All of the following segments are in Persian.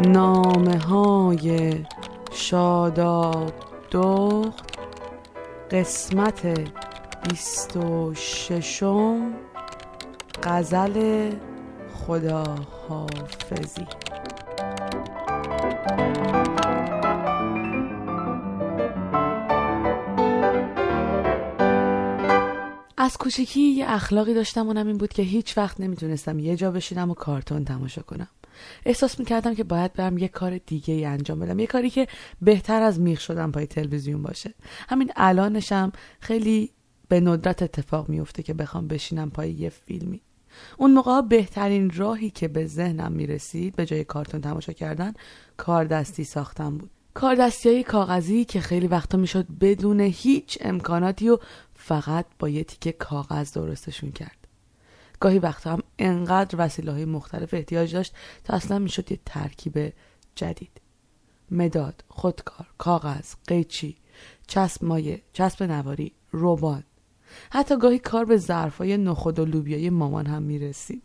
نامه های شاداب دخت قسمت بیست و ششم غزل خدا از کوچکی یه اخلاقی داشتم اونم این بود که هیچ وقت نمی‌تونستم یه جا بشینم و کارتون تماشا کنم. احساس می‌کردم که باید برم یه کار دیگه ای انجام بدم یه کاری که بهتر از میخ شدم پای تلویزیون باشه. همین الانشم خیلی به ندرت اتفاق میفته که بخوام بشینم پای یه فیلمی. اون موقع بهترین راهی که به ذهنم می‌رسید به جای کارتون تماشا کردن کار دستی ساختن بود. کار دستی های کاغذی که خیلی وقتا می‌شد بدون هیچ امکاناتی و فقط با یه تیکه کاغذ درستشون کرد. گاهی وقتا هم انقدر وسیله های مختلف احتیاج داشت تا اصلا می‌شد یه ترکیب جدید. مداد خودکار کاغذ قیچی چسب مایه چسب نواری روبان حتی گاهی کار به ظرفای نخود و لوبیای مامان هم می‌رسید.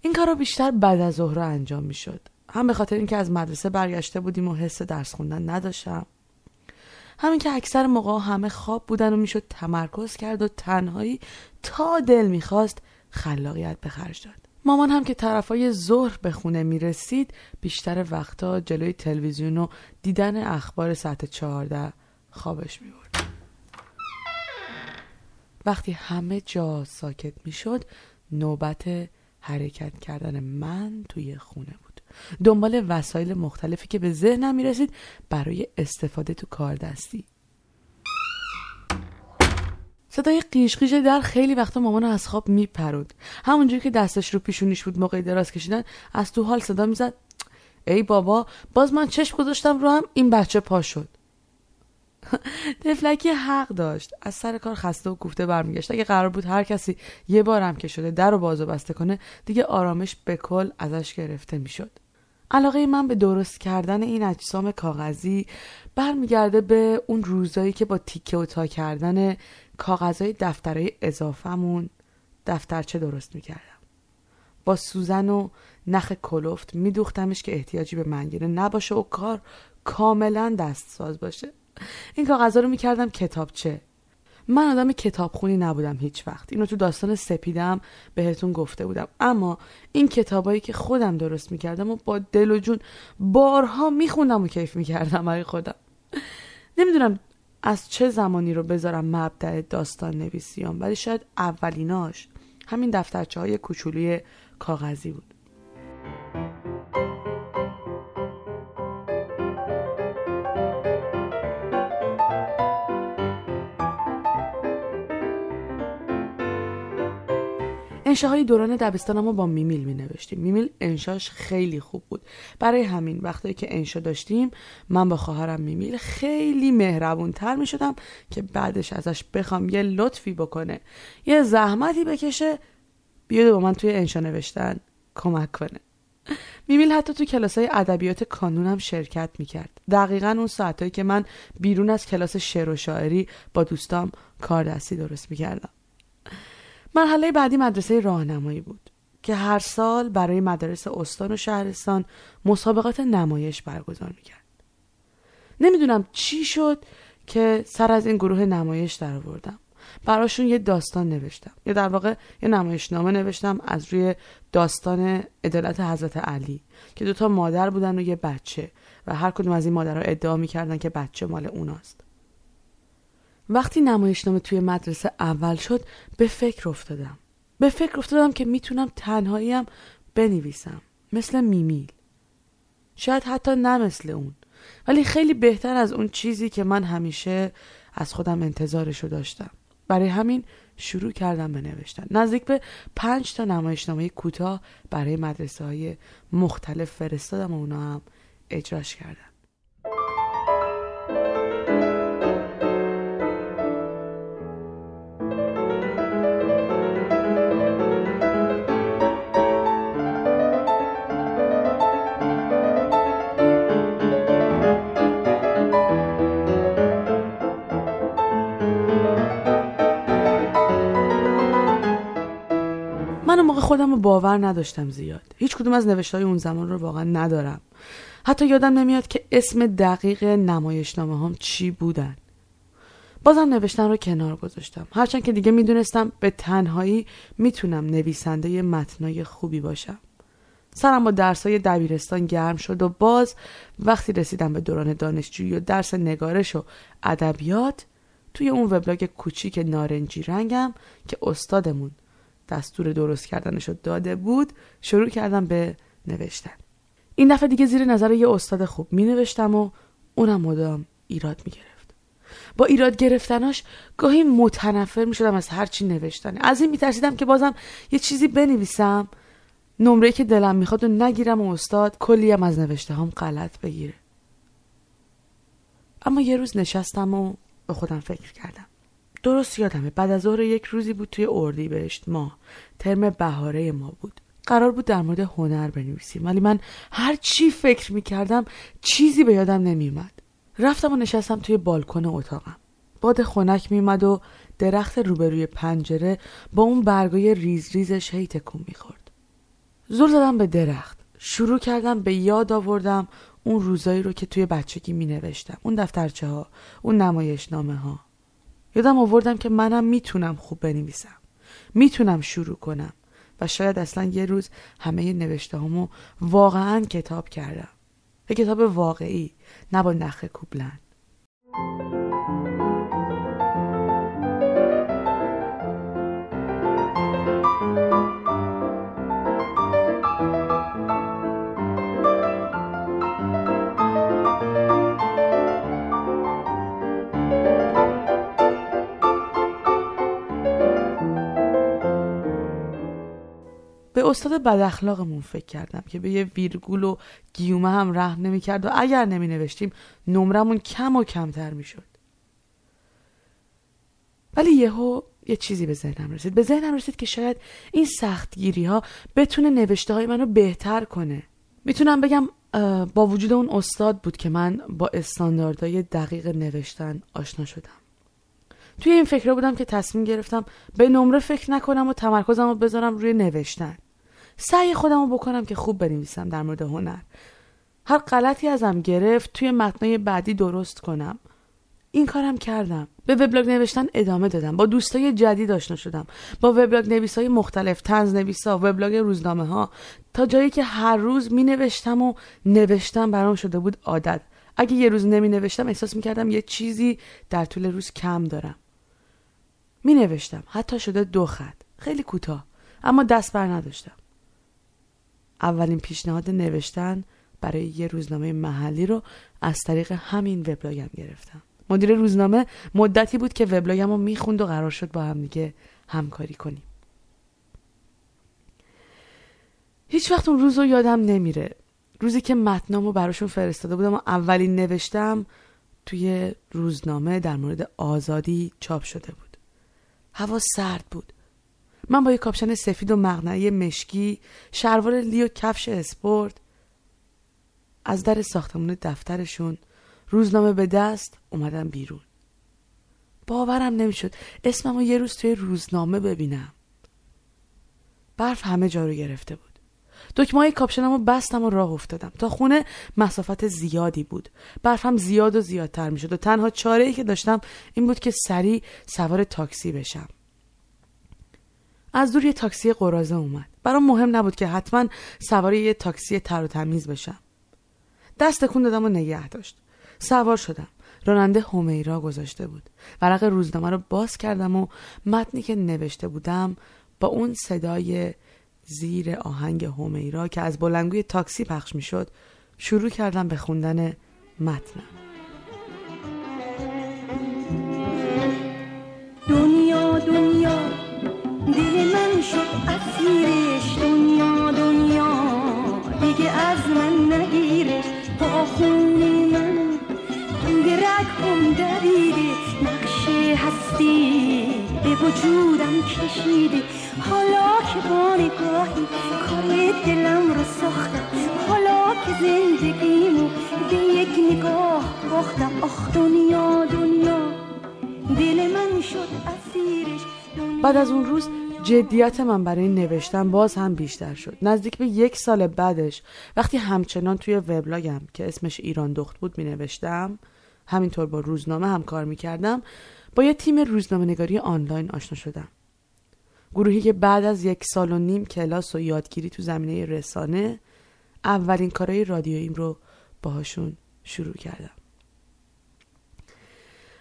این کارا بیشتر بعد از ظهر انجام می‌شد. هم به خاطر اینکه از مدرسه برگشته بودیم و حس درس خوندن نداشتم. همین که اکثر موقع همه خواب بودن و می‌شد تمرکز کرد و تنهایی تا دل می‌خواست خلاقیت به خرج داد. مامان هم که طرفای ظهر به خونه می‌رسید بیشتر وقتا جلوی تلویزیون و دیدن اخبار ساعت چهارده خوابش می‌برد. وقتی همه جا ساکت می‌شد نوبت حرکت کردن من توی خونه بود. دنبال وسایل مختلفی که به ذهنم می‌رسید برای استفاده تو کار دستی صدای قیش در خیلی وقتا مامان از خواب میپرود. همونجوری که دستش رو پیشونیش بود موقع دراز کشیدن از تو حال صدا می‌زد. ای بابا باز من چشم گذاشتم رو هم این بچه پا شد. تفلکی حق داشت. از سر کار خسته و کوفته برمیگشت. اگه قرار بود هر کسی یه بارم که شده در و باز و بسته کنه دیگه آرامش به کل ازش گرفته می‌شد. علاقه من به درست کردن این اجسام کاغذی برمیگرده به اون روزایی که با تیکه و تا کردن کاغذهای دفترهای اضافهمون دفترچه درست می‌کردم. با سوزن و نخ کلفت میدوختمش که احتیاجی به منگیره نباشه و کار کاملا دستساز باشه. این کاغذها رو می‌کردم کتابچه من آدم کتابخونی نبودم هیچ وقت. اینو تو داستان سپیدم بهتون گفته بودم. اما این کتابایی که خودم درست می‌کردم و با دل و جون بارها میخوندم و کیف می‌کردم برای خودم. نمی‌دونم از چه زمانی رو بذارم مبدع داستان نویسیام ولی شاید اولیناش همین دفترچه های کوچولوی کاغذی بود. انشاهای دوران دبستانم رو با میمیل می نوشتیم میمیل انشاش خیلی خوب بود. برای همین وقتی که انشا داشتیم من با خواهرم میمیل خیلی مهربون تر می شدم که بعدش ازش بخوام یه لطفی بکنه. یه زحمتی بکشه بیاد با من توی انشا نوشتن کمک کنه. میمیل حتی تو کلاس های ادبیات کانونم شرکت می‌کرد. دقیقا اون ساعتهایی که من بیرون از کلاس شعر و شاعری با دوستام کار دستی درست می‌کردم. مرحله بعدی مدرسه راهنمایی بود که هر سال برای مدارس استان و شهرستان مسابقات نمایش برگزار می‌کرد. نمی‌دونم چی شد که سر از این گروه نمایش در آوردم براشون یه داستان نوشتم. یا در واقع یه نمایشنامه نوشتم از روی داستان عدالت حضرت علی که دوتا مادر بودن و یه بچه و هر کدوم از این مادرها ادعا می‌کردن که بچه مال اوناست. وقتی نمایشنامه توی مدرسه اول شد به فکر افتادم. به فکر افتادم که می‌تونم تنهاییم بنویسم مثل میمیل. شاید حتی نه مثل اون. ولی خیلی بهتر از اون چیزی که من همیشه از خودم انتظارشو داشتم. برای همین شروع کردم به نوشتن. نزدیک به پنج تا نمایشنامه کوتاه برای مدرسه های مختلف فرستادم و اونا هم اجراش کردم خودم رو باور نداشتم زیاد. هیچ کدوم از نوشته های اون زمان رو واقعا ندارم. حتی یادم نمیاد که اسم دقیق نمایشنامه هم چی بودن. بازم نوشتن رو کنار گذاشتم. هرچند که دیگه می‌دونستم به تنهایی می‌تونم نویسنده متنای خوبی باشم. سرم با درسای دبیرستان گرم شد و باز وقتی رسیدم به دوران دانشجویی و درس نگارش و ادبیات توی اون وبلاگ کوچیک نارنجی رنگم که استادمون دستور درست کردنشو داده بود شروع کردم به نوشتن. این دفعه دیگه زیر نظر یه استاد خوب می نوشتم و اونم مدام ایراد می گرفت. با ایراد گرفتناش گاهی متنفر می شدم از هرچی نوشتن. از این می ترسیدم که بازم یه چیزی بنویسم. نمره که دلم می‌خواد و نگیرم و استاد کلیم از نوشته هم غلط بگیره. اما یه روز نشستم و به خودم فکر کردم. درست یادمه بعد از ظهر یک روزی بود توی اردی بهشت. ما ترم بهاره ما بود. قرار بود در مورد هنر بنویسیم ولی من هر چی فکر می‌کردم چیزی به یادم نمیومد رفتم و نشستم توی بالکن اتاقم. باد خنک میومد و درخت روبروی پنجره با اون برگای ریز ریزش هی تکون می‌خورد. زور زدم به درخت. شروع کردم به یاد آوردم اون روزایی رو که توی بچگی می نوشتم اون دفترچه ها اون نمایش نامه ها یادم آوردم که منم می‌تونم خوب بنویسم. می‌تونم شروع کنم. و شاید اصلا یه روز همه نوشته همو واقعا کتاب کردم. یه کتاب واقعی نه با نخ کوبلند به استاد بد اخلاقمون فکر کردم که به یه ویرگول و گیومه هم رحم نمی‌کرد و اگر نمی نوشتیم نمرمون کم و کمتر می‌شد. ولی یهو یه چیزی به ذهنم رسید. به ذهنم رسید که شاید این سختگیری ها بتونه نوشته های منو بهتر کنه. می‌تونم بگم با وجود اون استاد بود که من با استانداردهای دقیق نوشتن آشنا شدم. توی این فکره بودم که تصمیم گرفتم به نمره فکر نکنم و تمرکزم رو بذارم روی نوشتن. سعی خودم رو بکنم که خوب بنویسم در مورد هنر. هر غلطی ازم گرفت توی متنای بعدی درست کنم. این کارم کردم. به وبلاگ نوشتن ادامه دادم. با دوستای جدید آشنا شدم. با وبلاگ نویسای مختلف تنز نویسا وبلاگ روزنامه ها تا جایی که هر روز می نوشتم و نوشتم برام شده بود عادت. اگه یه روز نمی نوشتم احساس می کردم یه چیزی در طول روز کم دارم. می نوشتم حتی شده دو خط. خیلی کوتاه. اما دست بر نداشتم. اولین پیشنهاد نوشتن برای یه روزنامه محلی رو از طریق همین وبلاگم گرفتم. مدیر روزنامه مدتی بود که وبلاگم رو می‌خوند و قرار شد با هم دیگه همکاری کنیم. هیچ وقت اون روز رو یادم نمیره. روزی که متنام رو براشون فرستاده بودم و اولین نوشتم توی روزنامه در مورد آزادی چاپ شده بود. هوا سرد بود. من با یه کاپشن سفید و مقنعه‌ی مشکی شلوار لی و کفش اسپورت. از در ساختمون دفترشون روزنامه به دست اومدم بیرون. باورم نمی‌شد اسمم رو یه روز توی روزنامه ببینم. برف همه جا رو گرفته بود. دکمه های کاپشنم رو بستم و راه افتادم. تا خونه مسافت زیادی بود. برفم زیاد و زیادتر می‌شد و تنها چاره ای که داشتم این بود که سریع سوار تاکسی بشم. از دور یه تاکسی قرازه اومد. برام مهم نبود که حتما سوار یه تاکسی تر و تمیز بشم. دست کن دادم و نگه داشت. سوار شدم. راننده همیرا گذاشته بود. ورق روزنامه رو باز کردم و متنی که نوشته بودم با اون صدای زیر آهنگ همیرا که از بلنگوی تاکسی پخش می‌شد شروع کردم به خوندن متنم. دنیا دنیا شد اسیرش دنیا دنیا. دیگه از من نگیرش با خونی من توی رگ دویده. نقشه هستی به وجودم کشیده. حالا که با نگاهی کار دلم رو ساختم. حالا که زندگیمو به یک نگاه باختم. آخ دنیا دنیا. دل من شد اسیرش. بعد از اون روز جدیت من برای نوشتن باز هم بیشتر شد. نزدیک به یک سال بعدش وقتی همچنان توی وبلاگم که اسمش ایران دخت بود می نوشتم همینطور با روزنامه هم کار می کردم با یه تیم روزنامه نگاری آنلاین آشنا شدم. گروهی که بعد از یک سال و نیم کلاس و یادگیری تو زمینه رسانه اولین کارهای رادیوییم رو باهاشون شروع کردم.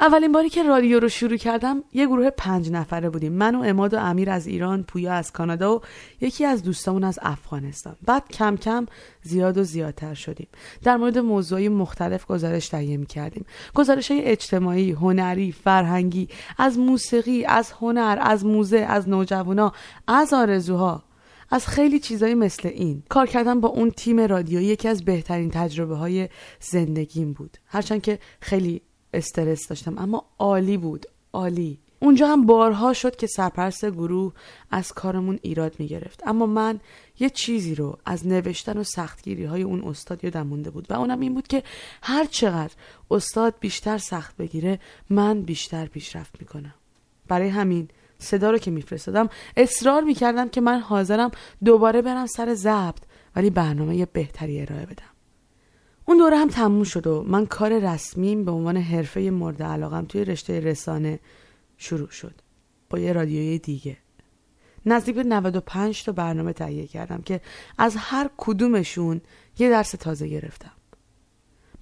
اولین باری که رادیو رو شروع کردم یه گروه پنج نفره بودیم. من و اماد و امیر از ایران پویا از کانادا و یکی از دوستامون از افغانستان. بعد کم کم زیاد و زیادتر شدیم. در مورد موضوعی مختلف گزارش تهیه می کردیم گزارش های اجتماعی هنری فرهنگی از موسیقی از هنر از موزه از نوجوانا از آرزوها از خیلی چیزایی مثل این. کار کردن با اون تیم رادیویی یکی از بهترین تجربه های زندگیم بود. هرچند که خیلی استرس داشتم اما عالی بود عالی. اونجا هم بارها شد که سرپرست گروه از کارمون ایراد می گرفت اما من یه چیزی رو از نوشتن و سختگیری های اون استاد یادم مونده بود و اونم این بود که هر چقدر استاد بیشتر سخت بگیره من بیشتر پیشرفت می‌کنم. برای همین صدا رو که میفرستادم اصرار می‌کردم که من حاضرم دوباره برم سر ضبط ولی برنامه بهتری ارائه بدم. اون دوره هم تموم شد و من کار رسمیم به عنوان حرفه مورد علاقم توی رشته رسانه شروع شد. با یه رادیوی دیگه. نزدیک به 95 تا برنامه تهیه کردم که از هر کدومشون یه درس تازه گرفتم.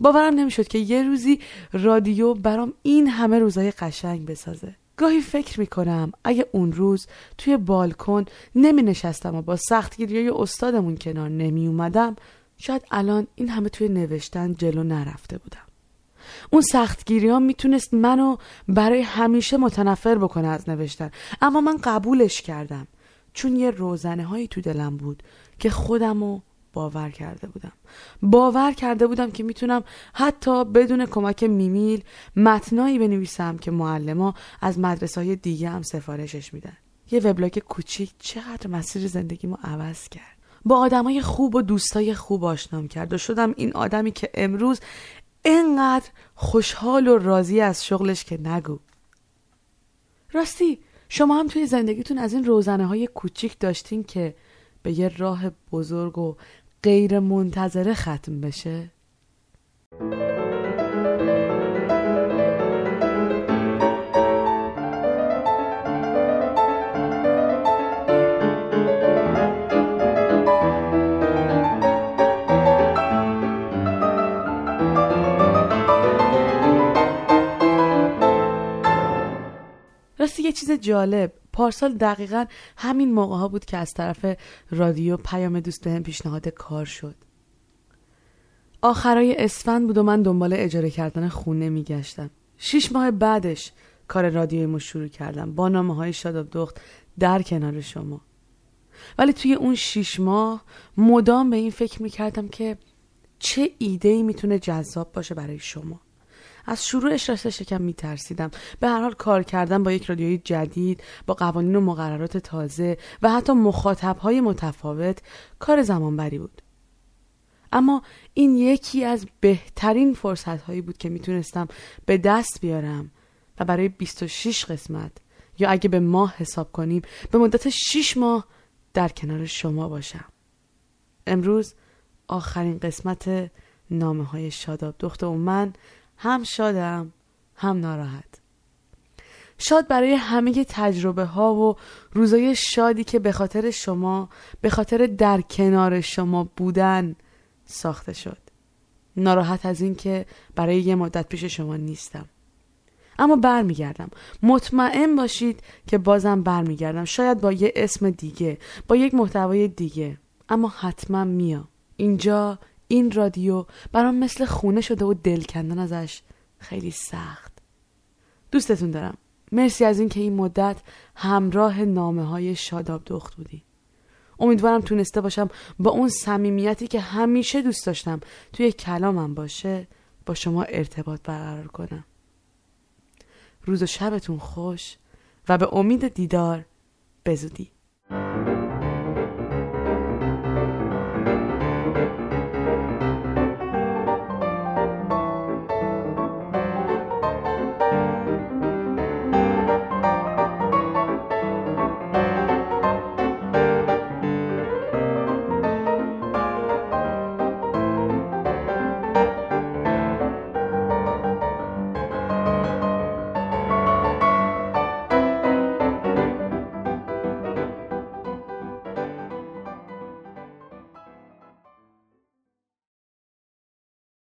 باورم نمی‌شد که یه روزی رادیو برام این همه روزای قشنگ بسازه. گاهی فکر می‌کنم اگه اون روز توی بالکن نمی نشستم و با سختگیری استادمون کنار نمی اومدم شاید الان این همه توی نوشتن جلو نرفته بودم. اون سختگیری ها می‌تونست منو برای همیشه متنفر بکنه از نوشتن. اما من قبولش کردم. چون یه روزنه هایی تو دلم بود که خودمو باور کرده بودم. باور کرده بودم که می‌تونم حتی بدون کمک میمیل متنایی بنویسم که معلما از مدرسه های دیگه هم سفارشش میدن. یه وبلاگ کوچیک چقدر مسیر زندگیمو عوض کرد. با آدمای خوب و دوستای خوب آشنام کرد و شدم این آدمی که امروز انقدر خوشحال و راضی از شغلش که نگو راستی شما هم توی زندگیتون از این روزنه های کوچیک داشتین که به یه راه بزرگ و غیر منتظره ختم بشه؟ راستی یه چیز جالب. پارسال دقیقا همین موقع ها بود که از طرف رادیو پیام دوست بهم پیشنهاد کار شد. آخرای اسفند بود و من دنبال اجاره کردن خونه میگشتم شیش ماه بعدش کار رادیویمو شروع کردم. با نامه های شاداب دخت در کنار شما. ولی توی اون شیش ماه مدام به این فکر می‌کردم که چه ایده ای می‌تونه جذاب باشه برای شما. از شروعش راستش شکم میترسیدم. به هر حال کار کردن با یک رادیوی جدید با قوانین و مقررات تازه و حتی مخاطبهای متفاوت کار زمانبری بود. اما این یکی از بهترین فرصت هایی بود که می‌تونستم به دست بیارم و برای 26 قسمت یا اگه به ماه حساب کنیم به مدت 6 ماه در کنار شما باشم. امروز آخرین قسمت نامه های شاداب. دخت و من هم شادم هم ناراحت. شاد برای همه تجربه ها و روزای شادی که به خاطر شما به خاطر در کنار شما بودن ساخته شد. ناراحت از این که برای یه مدت پیش شما نیستم. اما برمیگردم. مطمئن باشید که بازم برمیگردم. شاید با یه اسم دیگه با یک محتوای دیگه. اما حتما میام. اینجا این رادیو برام مثل خونه شده و دل کندن ازش خیلی سخت. دوستتون دارم. مرسی از اینکه این مدت همراه نامه های شاداب دخت بودی. امیدوارم تونسته باشم با اون صمیمیتی که همیشه دوست داشتم توی کلامم باشه با شما ارتباط برقرار کنم. روز و شبتون خوش و به امید دیدار بزودی